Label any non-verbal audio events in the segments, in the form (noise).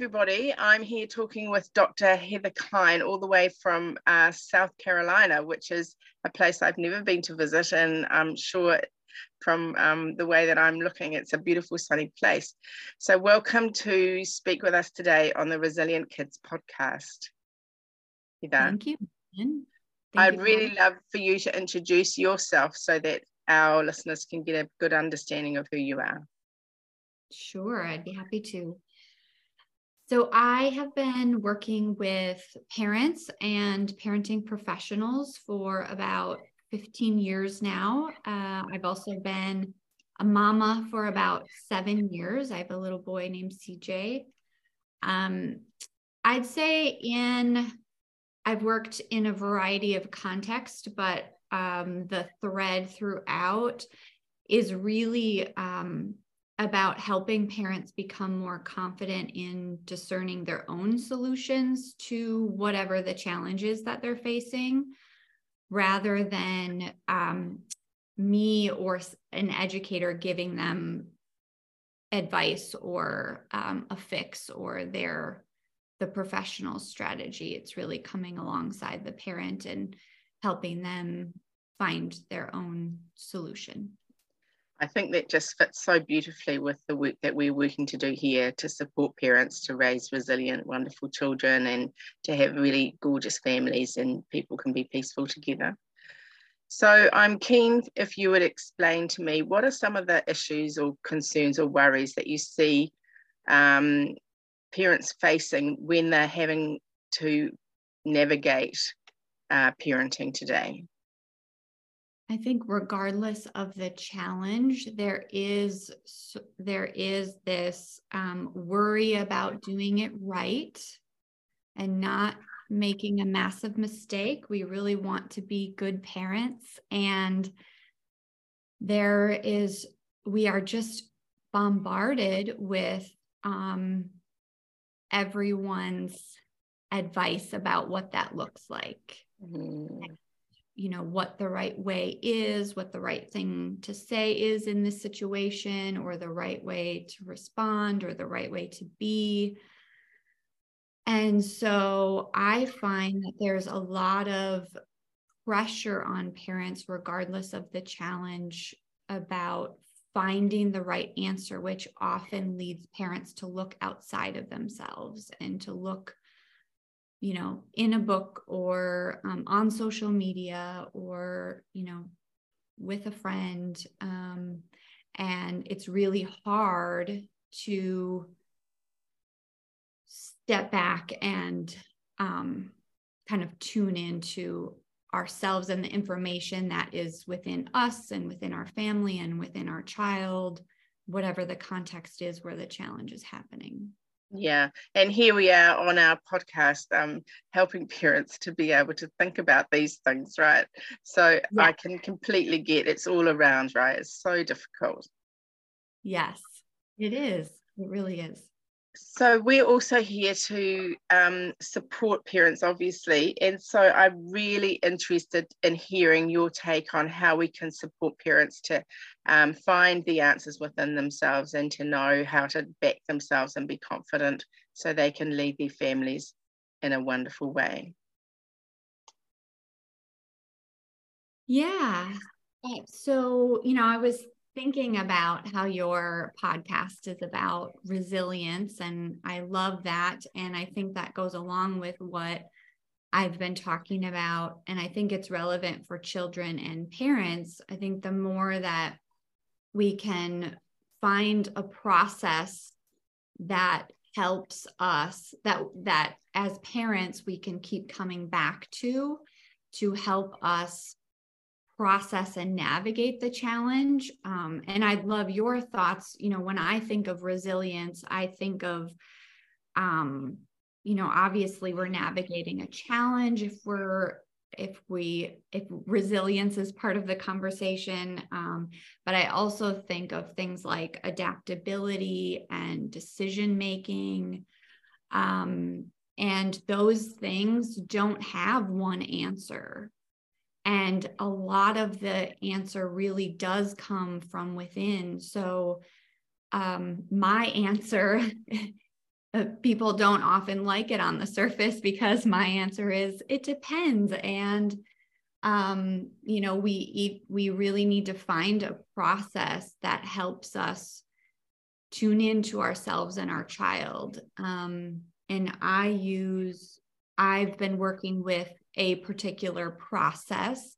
everybody. I'm here talking with Dr. Heather Cline, all the way from uh, South Carolina, which is a place I've never been to visit, and I'm sure from um, the way that I'm looking, it's a beautiful sunny place. So, welcome to speak with us today on the Resilient Kids podcast. Heather. Thank you. Thank I'd you really love for you to introduce yourself so that our listeners can get a good understanding of who you are. Sure, I'd be happy to. So, I have been working with parents and parenting professionals for about 15 years now. Uh, I've also been a mama for about seven years. I have a little boy named CJ. Um, I'd say in I've worked in a variety of contexts, but um, the thread throughout is really um, about helping parents become more confident in discerning their own solutions to whatever the challenges that they're facing rather than um, me or an educator giving them advice or um, a fix or their the professional strategy. It's really coming alongside the parent and helping them find their own solution I think that just fits so beautifully with the work that we're working to do here to support parents to raise resilient, wonderful children and to have really gorgeous families and people can be peaceful together. So I'm keen if you would explain to me what are some of the issues or concerns or worries that you see um, parents facing when they're having to navigate uh, parenting today? I think regardless of the challenge, there is there is this um, worry about doing it right and not making a massive mistake. We really want to be good parents, and there is we are just bombarded with um, everyone's advice about what that looks like. Mm you know what the right way is what the right thing to say is in this situation or the right way to respond or the right way to be. And so i find that there's a lot of pressure on parents regardless of the challenge about finding the right answer which often leads parents to look outside of themselves and to look you know in a book or um, on social media or you know with a friend um, and it's really hard to step back and um, kind of tune into ourselves and the information that is within us and within our family and within our child whatever the context is where the challenge is happening yeah, and here we are on our podcast, um, helping parents to be able to think about these things, right? So yeah. I can completely get it's all around, right? It's so difficult. Yes, it is. It really is. So we're also here to um, support parents, obviously, and so I'm really interested in hearing your take on how we can support parents to um, find the answers within themselves and to know how to back themselves and be confident so they can lead their families in a wonderful way. Yeah. So, you know, I was thinking about how your podcast is about resilience, and I love that. And I think that goes along with what I've been talking about. And I think it's relevant for children and parents. I think the more that we can find a process that helps us that that as parents we can keep coming back to to help us process and navigate the challenge. Um, and I'd love your thoughts. You know, when I think of resilience, I think of, um, you know, obviously we're navigating a challenge if we're if we if resilience is part of the conversation um, but i also think of things like adaptability and decision making um, and those things don't have one answer and a lot of the answer really does come from within. So, um, my answer (laughs) uh, people don't often like it on the surface because my answer is it depends and um, you know we eat, we really need to find a process that helps us tune into ourselves and our child um, and i use i've been working with a particular process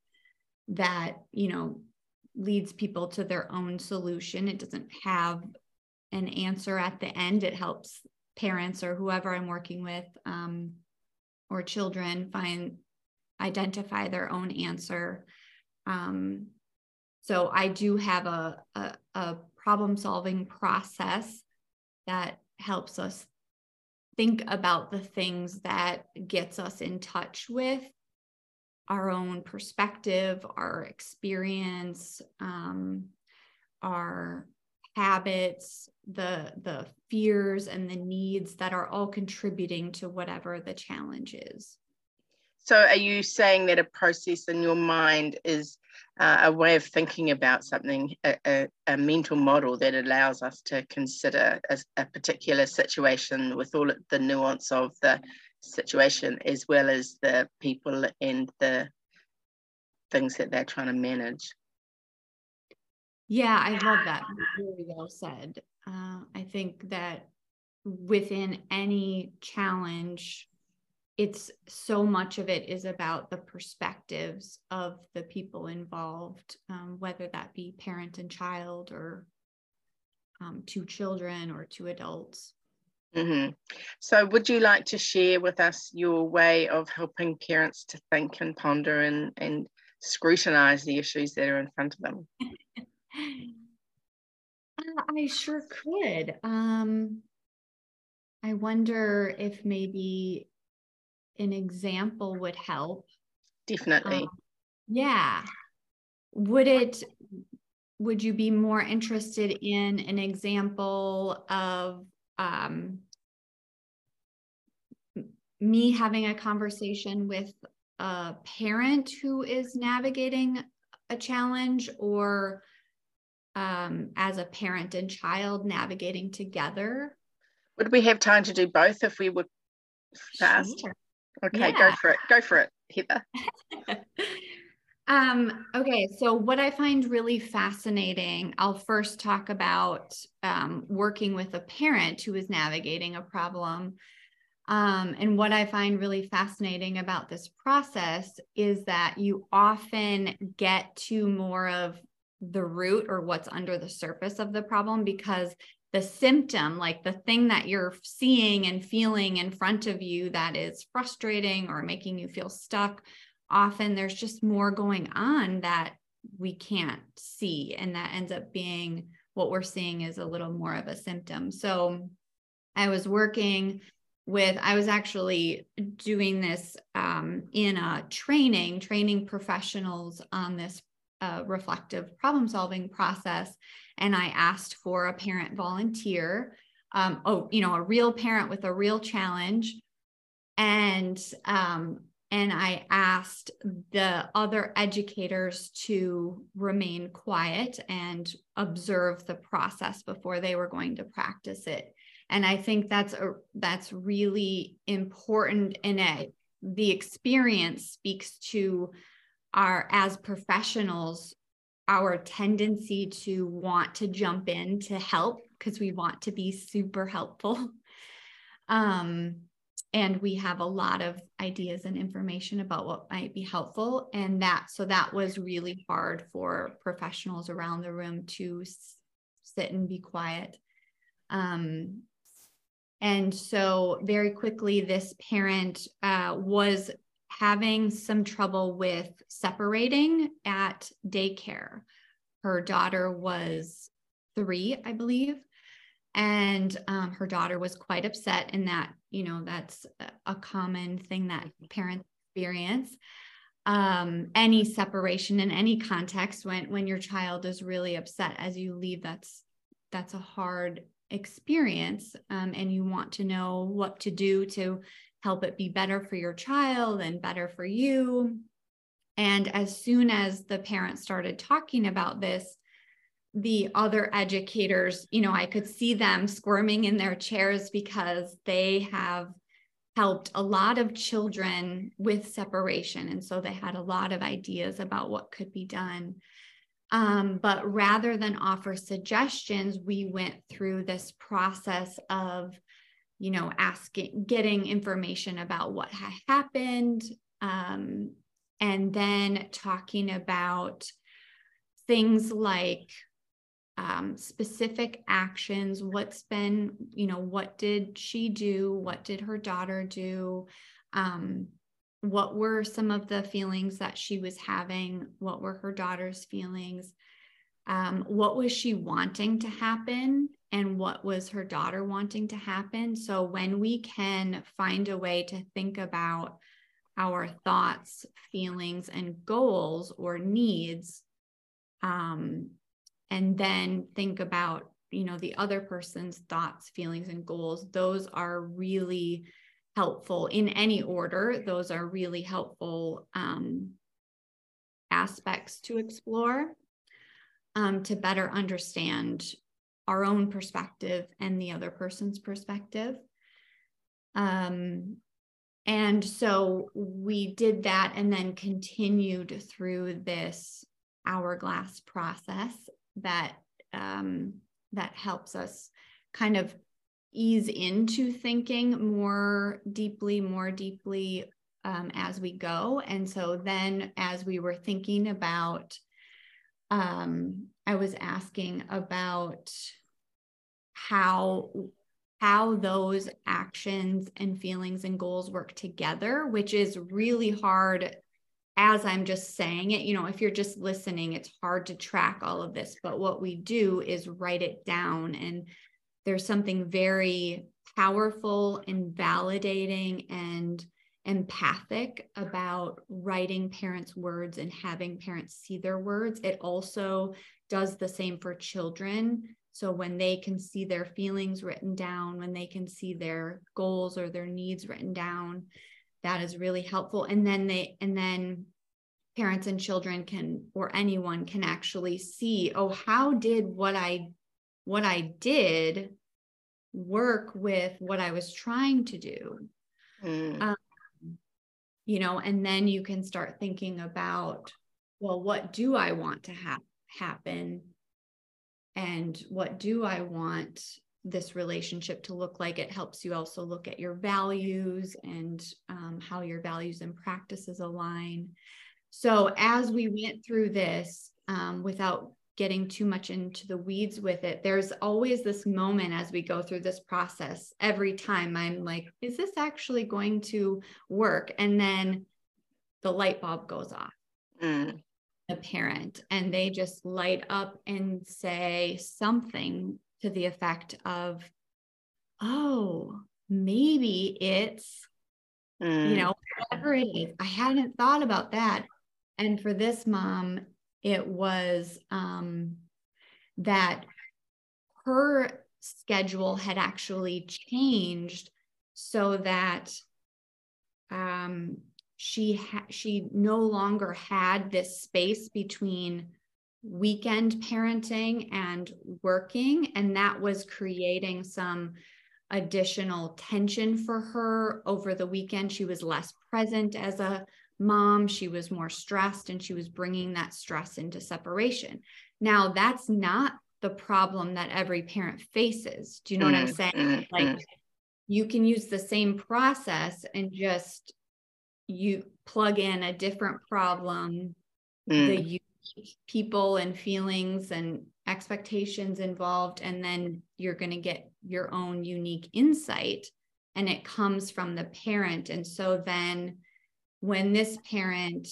that you know leads people to their own solution. It doesn't have an answer at the end. It helps parents or whoever i'm working with um, or children find identify their own answer. Um, so i do have a, a, a problem solving process that helps us think about the things that gets us in touch with our own perspective our experience um, our habits the the fears and the needs that are all contributing to whatever the challenge is. So are you saying that a process in your mind is uh, a way of thinking about something a, a, a, mental model that allows us to consider a, a particular situation with all the nuance of the situation as well as the people and the things that they're trying to manage yeah, I love that. Very well said. Uh, I think that within any challenge, it's so much of it is about the perspectives of the people involved, um, whether that be parent and child or um, two children or two adults. Mm-hmm. So, would you like to share with us your way of helping parents to think and ponder and, and scrutinize the issues that are in front of them? (laughs) Uh, I sure could. Um, I wonder if maybe an example would help. Definitely. Um, yeah. Would it, would you be more interested in an example of um, me having a conversation with a parent who is navigating a challenge or um, as a parent and child navigating together. Would we have time to do both if we would fast? Sure. Okay, yeah. go for it. Go for it, Heather. (laughs) um, okay, so what I find really fascinating, I'll first talk about um, working with a parent who is navigating a problem. Um, and what I find really fascinating about this process is that you often get to more of the root or what's under the surface of the problem because the symptom, like the thing that you're seeing and feeling in front of you that is frustrating or making you feel stuck, often there's just more going on that we can't see. And that ends up being what we're seeing is a little more of a symptom. So I was working with, I was actually doing this um, in a training, training professionals on this a reflective problem solving process. And I asked for a parent volunteer, um, oh, you know, a real parent with a real challenge. And um, and I asked the other educators to remain quiet and observe the process before they were going to practice it. And I think that's a that's really important in it the experience speaks to our as professionals our tendency to want to jump in to help because we want to be super helpful. (laughs) Um, and we have a lot of ideas and information about what might be helpful and that so that was really hard for professionals around the room to s- sit and be quiet. Um, and so very quickly this parent uh, was having some trouble with separating at daycare. Her daughter was three, I believe. And um, her daughter was quite upset, and that, you know, that's a common thing that parents experience. Um, any separation in any context when when your child is really upset as you leave, that's that's a hard experience um, and you want to know what to do to help it be better for your child and better for you. And as soon as the parents started talking about this, the other educators, you know, I could see them squirming in their chairs because they have helped a lot of children with separation. And so they had a lot of ideas about what could be done. Um, but rather than offer suggestions, we went through this process of, you know, asking, getting information about what had happened, um, and then talking about things like um, specific actions what's been you know what did she do? What did her daughter do? Um, what were some of the feelings that she was having? What were her daughter's feelings? Um, what was she wanting to happen and what was her daughter wanting to happen. So when we can find a way to think about our thoughts feelings and goals or needs um, and then think about you know the other person's thoughts feelings and goals those are really helpful in any order. Those are really helpful um, aspects to explore um, to better understand our own perspective and the other person's perspective um, and so we did that and then continued through this hourglass process that um, that helps us kind of ease into thinking more deeply, more deeply um, as we go. And so then, as we were thinking about, um, I was asking about how how those actions and feelings and goals work together, which is really hard as I'm just saying it, you know, if you're just listening, it's hard to track all of this. But what we do is write it down. And there's something very powerful and validating and empathic about writing parents' words and having parents see their words. It also does the same for children. So when they can see their feelings written down, when they can see their goals or their needs written down, that is really helpful. And then they and then parents and children can or anyone can actually see oh how did what i what i did work with what i was trying to do? Mm. um, you know and then you can start thinking about well what do i want to have happen and what do i want this relationship to look like. It helps you also look at your values and um, how your values and practices align. So, as we went through this, um, without getting too much into the weeds with it, there's always this moment as we go through this process. Every time I'm like, is this actually going to work? And then the light bulb goes off. Mm. The parent, and they just light up and say something to the effect of, oh, maybe it's, mm. you know, whatever it is. I hadn't thought about that. And for this mom, it was um, that her schedule had actually changed so that um, she ha- she no longer had this space between weekend parenting and working and that was creating some additional tension for her over the weekend. She was less present as a mom. She was more stressed and she was bringing that stress into separation. Now that's not the problem that every parent faces. Do you know mm, what i'm mm, saying? mm, like mm. you can use the same process and just you plug in a different problem mm. the unique people and feelings and expectations involved and then you're going to get your own unique insight and it comes from the parent and so then when this parent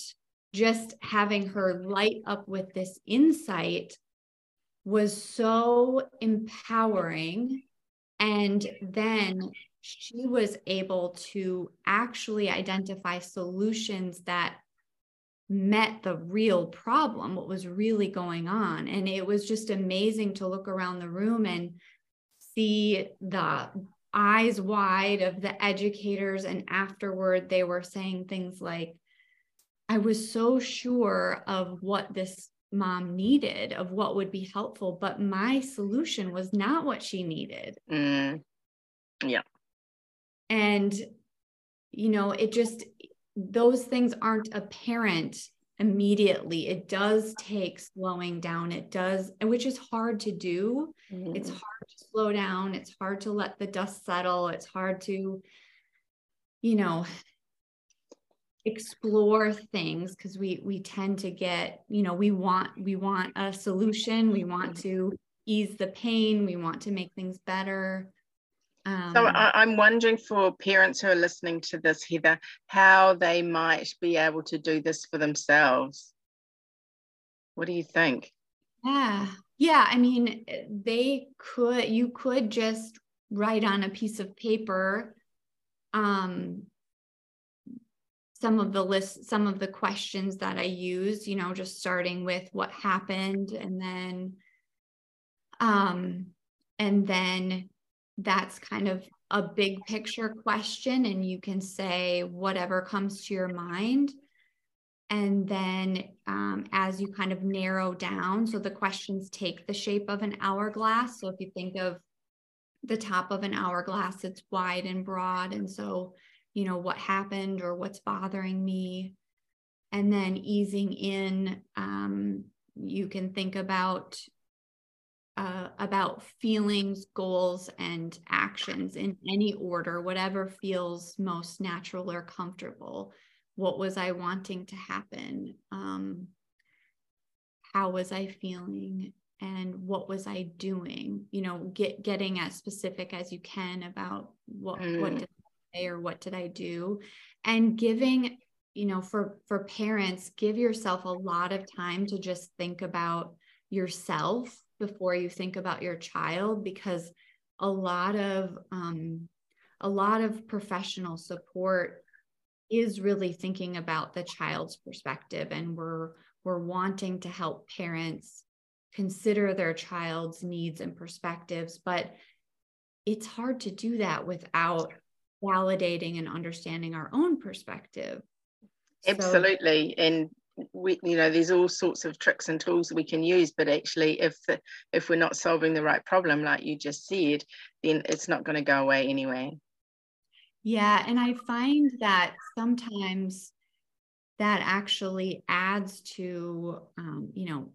just having her light up with this insight was so empowering and then she was able to actually identify solutions that met the real problem, what was really going on. And it was just amazing to look around the room and see the eyes wide of the educators. And afterward, they were saying things like, I was so sure of what this mom needed of what would be helpful but my solution was not what she needed mm. yeah and you know it just those things aren't apparent immediately. It does take slowing down. It does which is hard to do. Mm. it's hard to slow down. It's hard to let the dust settle. It's hard to you know explore things because we we tend to get you know we want we want a solution. We want to ease the pain. We want to make things better um, so I, am wondering for parents who are listening to this heather how they might be able to do this for themselves. What do you think? Yeah yeah i mean they could you could just write on a piece of paper um some of the list some of the questions that i use you know just starting with what happened and then um and then that's kind of a big picture question and you can say whatever comes to your mind. And then um, as you kind of narrow down so the questions take the shape of an hourglass. So if you think of the top of an hourglass it's wide and broad. And so you know, what happened or what's bothering me. And then easing in, um, you can think about uh, about feelings, goals, and actions in any order, whatever feels most natural or comfortable. What was I wanting to happen? Um, how was I feeling? And what was I doing? You know, get getting as specific as you can about what mm. what did I say or what did I do? And giving, you know, for for parents, give yourself a lot of time to just think about yourself before you think about your child because a lot of um, a lot of professional support is really thinking about the child's perspective and we're we're wanting to help parents consider their child's needs and perspectives but it's hard to do that without validating and understanding our own perspective. Absolutely. So, and we you know there's all sorts of tricks and tools we can use but actually if the, if we're not solving the right problem like you just said then it's not going to go away anyway yeah and i find that sometimes that actually adds to um, you know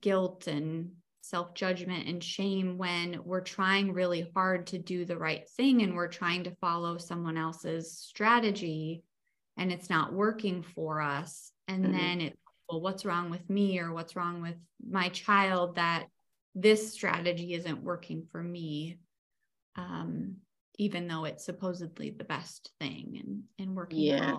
guilt and self judgment and shame when we're trying really hard to do the right thing and we're trying to follow someone else's strategy and it's not working for us. And mm-hmm. then it's, well, what's wrong with me or what's wrong with my child that this strategy isn't working for me? Um, even though it's supposedly the best thing and, and working yeah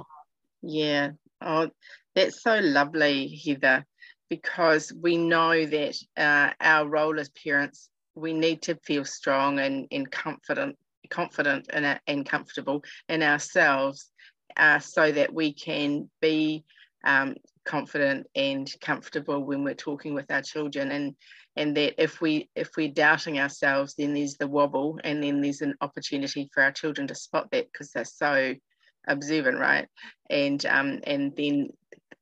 yeah oh that's so lovely heather because we know that uh, our role as parents, we need to feel strong and, and confident, confident and, and comfortable in ourselves uh, so that we can be um, confident and comfortable when we're talking with our children. And and that if we if we're doubting ourselves then there's the wobble and then there's an opportunity for our children to spot that because they're so observant right? And um and then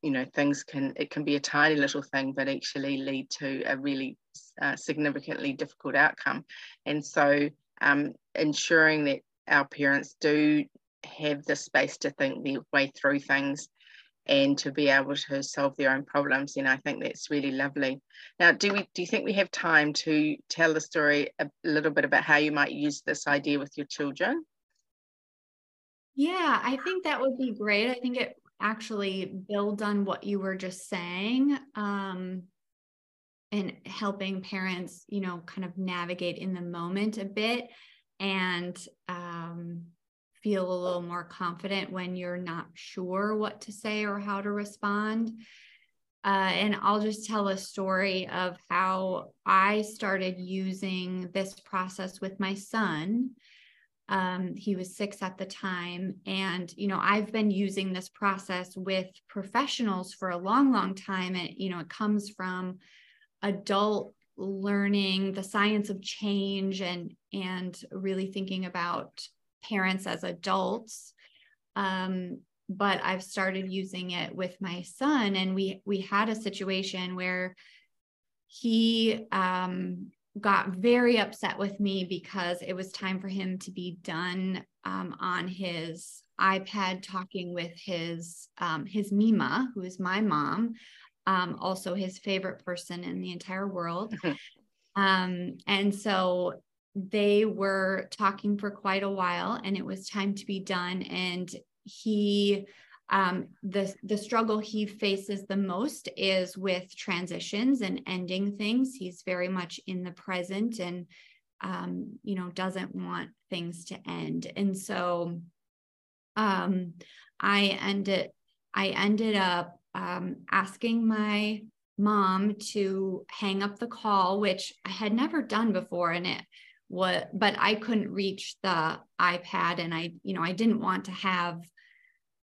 you know things can it can be a tiny little thing but actually lead to a really uh, significantly difficult outcome. And so um, ensuring that our parents do have the space to think their way through things and to be able to solve their own problems and i think that's really lovely. Now do we do you think we have time to tell the story a little bit about how you might use this idea with your children? Yeah i think that would be great. I think it actually builds on what you were just saying um, and helping parents, you know, kind of navigate in the moment a bit. And um, feel a little more confident when you're not sure what to say or how to respond. Uh, and I'll just tell a story of how I started using this process with my son um, he was six at the time. And, you know, I've been using this process with professionals for a long, long time. And, you know, it comes from adult learning the science of change and and really thinking about parents as adults um, but I've started using it with my son and we we had a situation where he um, got very upset with me because it was time for him to be done um, on his iPad talking with his um, his Mima, who is my mom, um, also his favorite person in the entire world. Um, and so they were talking for quite a while, and it was time to be done. And he um, the the struggle he faces the most is with transitions and ending things. He's very much in the present and um, you know doesn't want things to end. And so um, I ended I ended up um, asking my mom to hang up the call, which I had never done before, and it what but I couldn't reach the iPad, and I you know I didn't want to have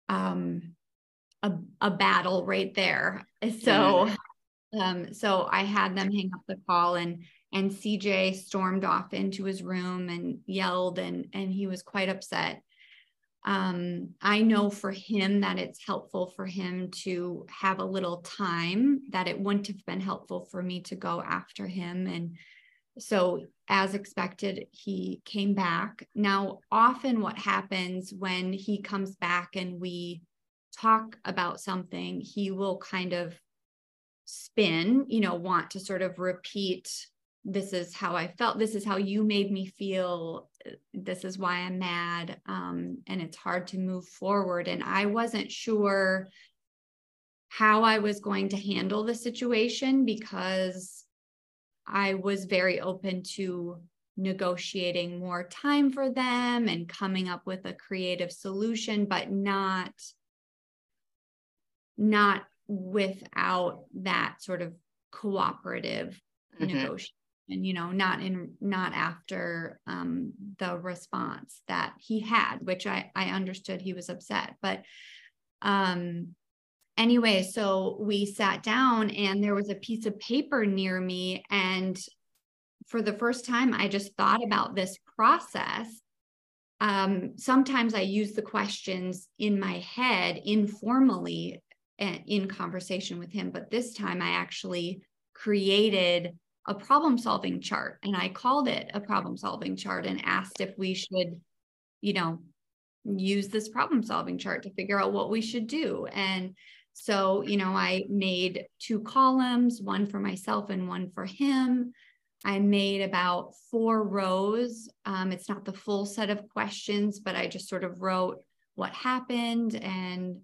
um, a, a battle right there. So, um, so I had them hang up the call and, and CJ stormed off into his room and yelled and, and he was quite upset. Um, I know for him that it's helpful for him to have a little time that it wouldn't have been helpful for me to go after him. And so as expected, he came back. Now, often what happens when he comes back and we talk about something, he will kind of spin, you know, want to sort of repeat this is how I felt. This is how you made me feel. This is why I'm mad. Um, and it's hard to move forward. And I wasn't sure how I was going to handle the situation because I was very open to negotiating more time for them and coming up with a creative solution, but not not without that sort of cooperative mm-hmm. negotiation you know not in not after um, the response that he had which i i understood he was upset but um anyway, so we sat down and there was a piece of paper near me. And for the first time, I just thought about this process. Um, sometimes I use the questions in my head informally eh, in conversation with him, but this time I actually created a problem solving chart and I called it a problem solving chart and asked if we should, you know, use this problem solving chart to figure out what we should do. And so, you know, I made two columns, one for myself and one for him. I made about four rows. Um, it's not the full set of questions, but I just sort of wrote what happened and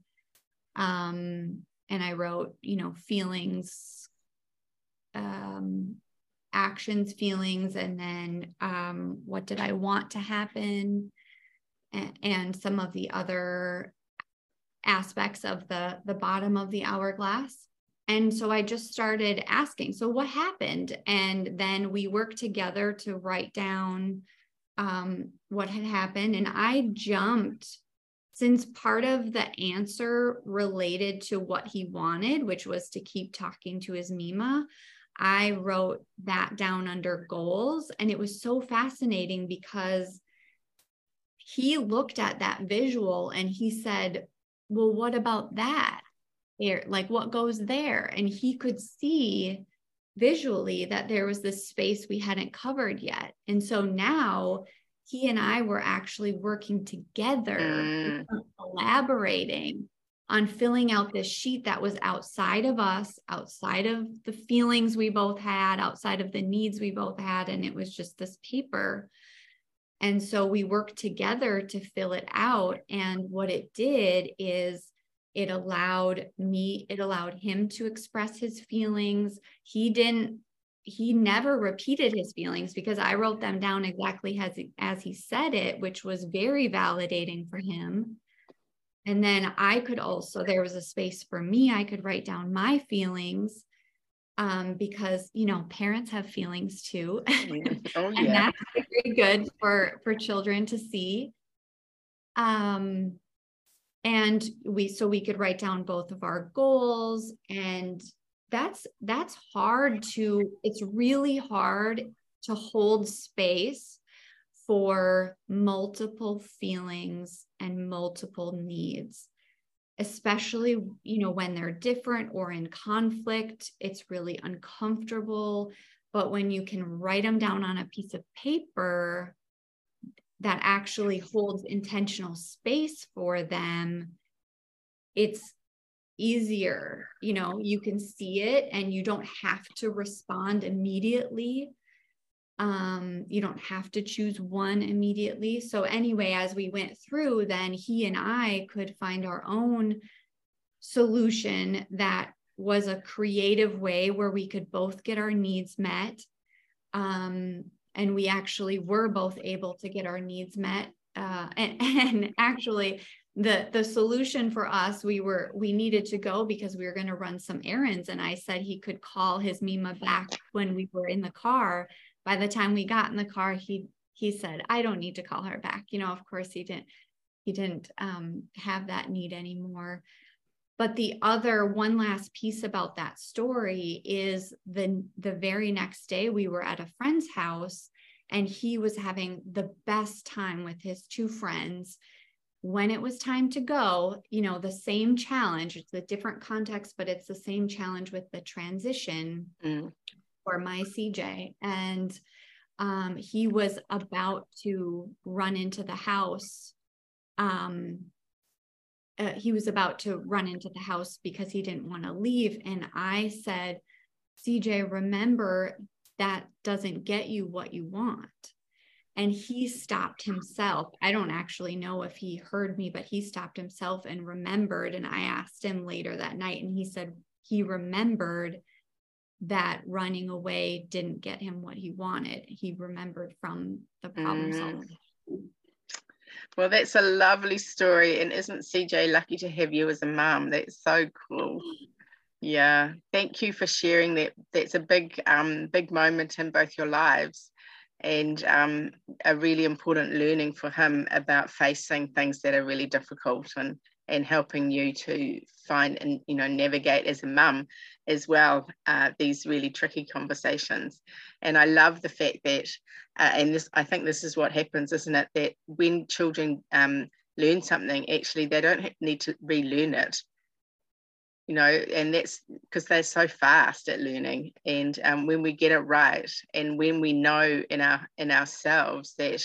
um, and I wrote, you know, feelings, um, actions, feelings, and then um, what did I want to happen, and, and some of the other aspects of the the bottom of the hourglass. And so i just started asking so what happened? And then we worked together to write down um, what had happened. And i jumped since part of the answer related to what he wanted which was to keep talking to his mima i wrote that down under goals. And it was so fascinating because he looked at that visual and he said well, what about that? Here, like what goes there? And he could see visually that there was this space we hadn't covered yet. And so now he and I were actually working together, mm. collaborating on filling out this sheet that was outside of us, outside of the feelings we both had, outside of the needs we both had. And it was just this paper and so we worked together to fill it out. And what it did is it allowed me, it allowed him to express his feelings. He didn't, he never repeated his feelings because I wrote them down exactly as, as he said it, which was very validating for him. And then I could also, there was a space for me, I could write down my feelings um, because you know parents have feelings too, (laughs) oh, yeah. and that's very good for for children to see. Um, and we so we could write down both of our goals, and that's that's hard to. It's really hard to hold space for multiple feelings and multiple needs especially you know when they're different or in conflict it's really uncomfortable. But when you can write them down on a piece of paper that actually holds intentional space for them it's easier. You know you can see it and you don't have to respond immediately um you don't have to choose one immediately. So anyway as we went through then he and i could find our own solution that was a creative way where we could both get our needs met. Um and we actually were both able to get our needs met. Uh, (laughs) and, and actually the the solution for us we were we needed to go because we were going to run some errands. And i said he could call his mima back when we were in the car by the time we got in the car he he said i don't need to call her back. You know of course he didn't he didn't um, have that need anymore. But the other one last piece about that story is the the very next day we were at a friend's house and he was having the best time with his two friends. When it was time to go, you know, the same challenge, it's a different context, but it's the same challenge with the transition. Mm. For my CJ. And um, he was about to run into the house. Um, uh, he was about to run into the house because he didn't want to leave. And I said, CJ, remember that doesn't get you what you want and he stopped himself. I don't actually know if he heard me, but he stopped himself and remembered. And I asked him later that night, and he said he remembered that running away didn't get him what he wanted. He remembered from the problem solving. Mm. Well, that's a lovely story. And isn't CJ lucky to have you as a mom? That's so cool. Yeah. Thank you for sharing that. That's a big, um, big moment in both your lives and um, a really important learning for him about facing things that are really difficult and and helping you to find and you know navigate as a mum as well uh, these really tricky conversations. And i love the fact that uh, and this i think this is what happens isn't it? That when children um, learn something actually they don't need to relearn it. You know, and that's because they're so fast at learning. And um, when we get it right, and when we know in our in ourselves that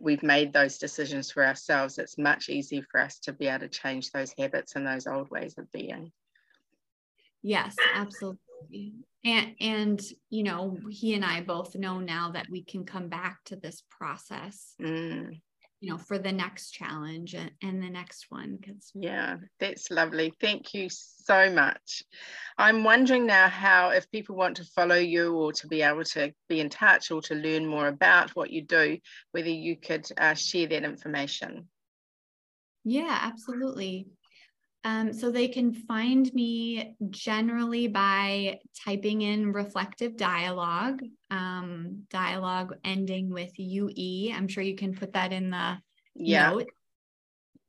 we've made those decisions for ourselves, it's much easier for us to be able to change those habits and those old ways of being. Yes, absolutely. And and you know, he and I both know now that we can come back to this process. Mm you know for the next challenge and, and the next one because yeah that's lovely. Thank you so much. I'm wondering now how if people want to follow you or to be able to be in touch or to learn more about what you do whether you could uh, share that information. Yeah absolutely um, so they can find me generally by typing in reflective dialogue, um, dialogue ending with UE. I'm sure you can put that in the yeah. note.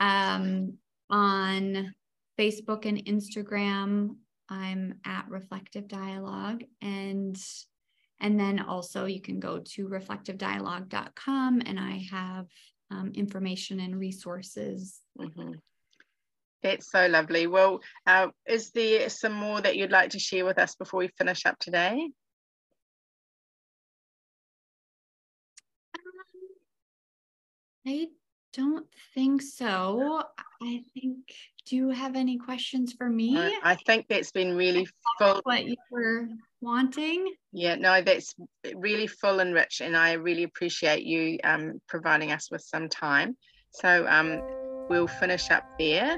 Um, on Facebook and Instagram, I'm at Reflective Dialogue. And and then also you can go to reflectivedialogue.com and I have um, information and resources mm-hmm. That's so lovely. Well, uh, is there some more that you'd like to share with us before we finish up today? I don't think so. I think, do you have any questions for me? Uh, I think that's been really full. What you were wanting? Yeah, no, that's really full and rich, and I really appreciate you um, providing us with some time. So um, we'll finish up there.